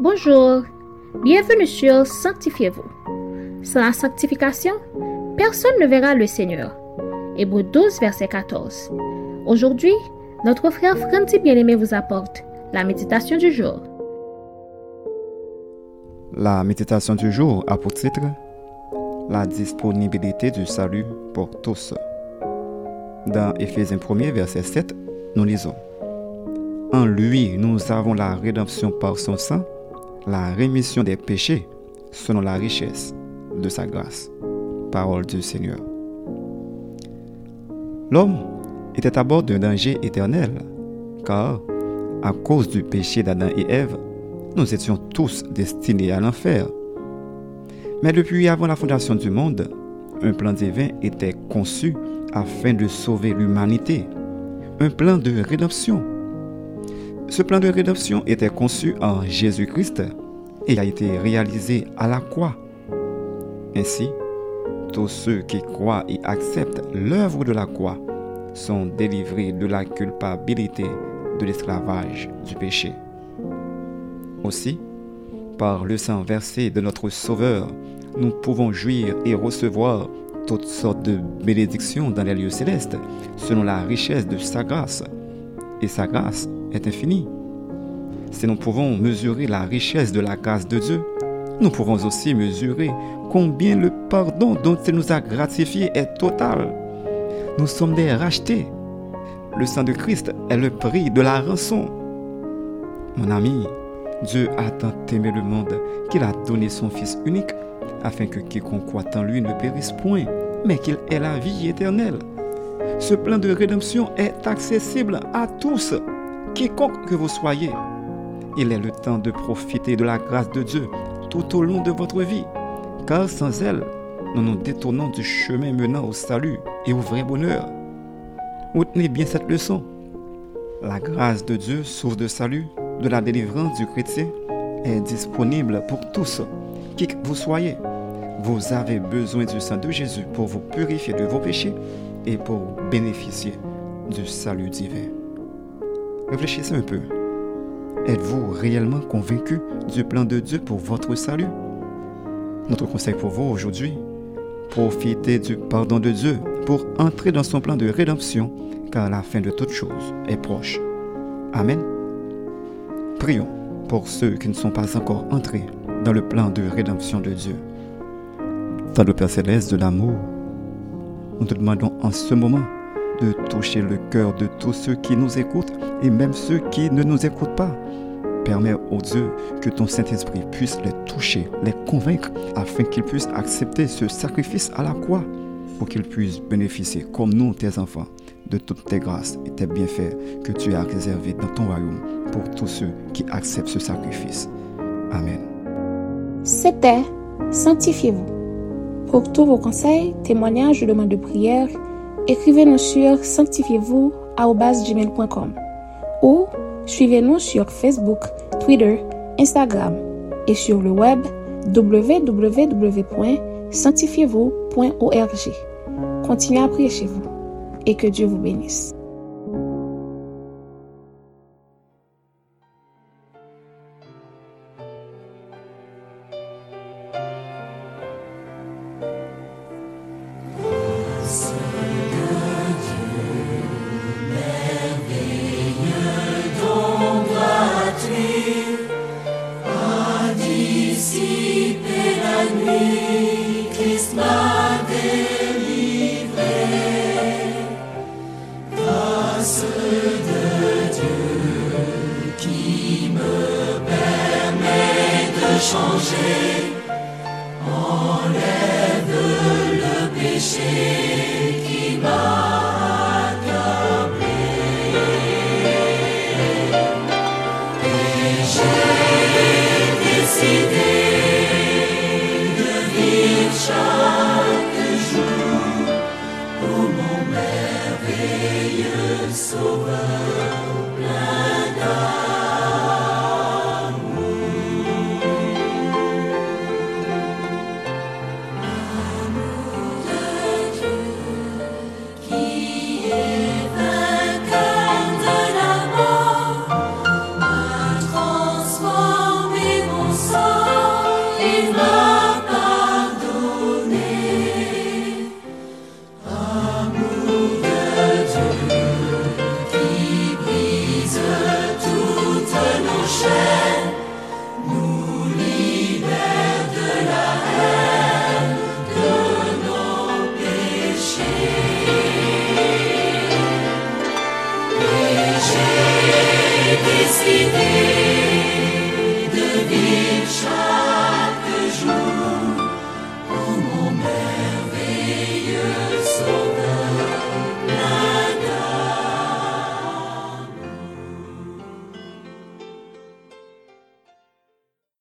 Bonjour, bienvenue sur Sanctifiez-vous. Sans la sanctification, personne ne verra le Seigneur. Hébreu 12, verset 14. Aujourd'hui, notre frère Franti Bien-Aimé vous apporte la méditation du jour. La méditation du jour a pour titre La disponibilité du salut pour tous. Dans Éphésiens 1 verset 7, nous lisons En lui, nous avons la rédemption par son sang la rémission des péchés selon la richesse de sa grâce. Parole du Seigneur. L'homme était à bord d'un danger éternel, car, à cause du péché d'Adam et Ève, nous étions tous destinés à l'enfer. Mais depuis avant la fondation du monde, un plan divin était conçu afin de sauver l'humanité, un plan de rédemption ce plan de rédemption était conçu en Jésus-Christ et a été réalisé à la croix. Ainsi, tous ceux qui croient et acceptent l'œuvre de la croix sont délivrés de la culpabilité de l'esclavage du péché. Aussi, par le sang versé de notre Sauveur, nous pouvons jouir et recevoir toutes sortes de bénédictions dans les lieux célestes, selon la richesse de sa grâce. Et sa grâce est infini. Si nous pouvons mesurer la richesse de la grâce de Dieu, nous pouvons aussi mesurer combien le pardon dont il nous a gratifié est total. Nous sommes des rachetés. Le sang de Christ est le prix de la rançon. Mon ami, Dieu a tant aimé le monde qu'il a donné son Fils unique afin que quiconque croit en lui ne périsse point, mais qu'il ait la vie éternelle. Ce plan de rédemption est accessible à tous quiconque que vous soyez. Il est le temps de profiter de la grâce de Dieu tout au long de votre vie, car sans elle, nous nous détournons du chemin menant au salut et au vrai bonheur. Retenez bien cette leçon. La grâce de Dieu, source de salut, de la délivrance du chrétien, est disponible pour tous, qui que vous soyez. Vous avez besoin du sang de Jésus pour vous purifier de vos péchés et pour bénéficier du salut divin. Réfléchissez un peu. Êtes-vous réellement convaincu du plan de Dieu pour votre salut? Notre conseil pour vous aujourd'hui, profitez du pardon de Dieu pour entrer dans son plan de rédemption, car la fin de toute chose est proche. Amen. Prions pour ceux qui ne sont pas encore entrés dans le plan de rédemption de Dieu. Dans le Père céleste de l'amour, nous te demandons en ce moment de toucher le cœur de tous ceux qui nous écoutent et même ceux qui ne nous écoutent pas. Permets, au Dieu, que ton Saint-Esprit puisse les toucher, les convaincre, afin qu'ils puissent accepter ce sacrifice à la croix, pour qu'ils puissent bénéficier, comme nous, tes enfants, de toutes tes grâces et tes bienfaits que tu as réservés dans ton royaume pour tous ceux qui acceptent ce sacrifice. Amen. C'était Sanctifiez-vous. Pour tous vos conseils, témoignages ou demandes de prière, écrivez-nous sur sanctifiez-vous ou suivez-nous sur Facebook, Twitter, Instagram et sur le web www.sanctifiez-vous.org. Continuez à prier chez vous et que Dieu vous bénisse. Changer, se deu.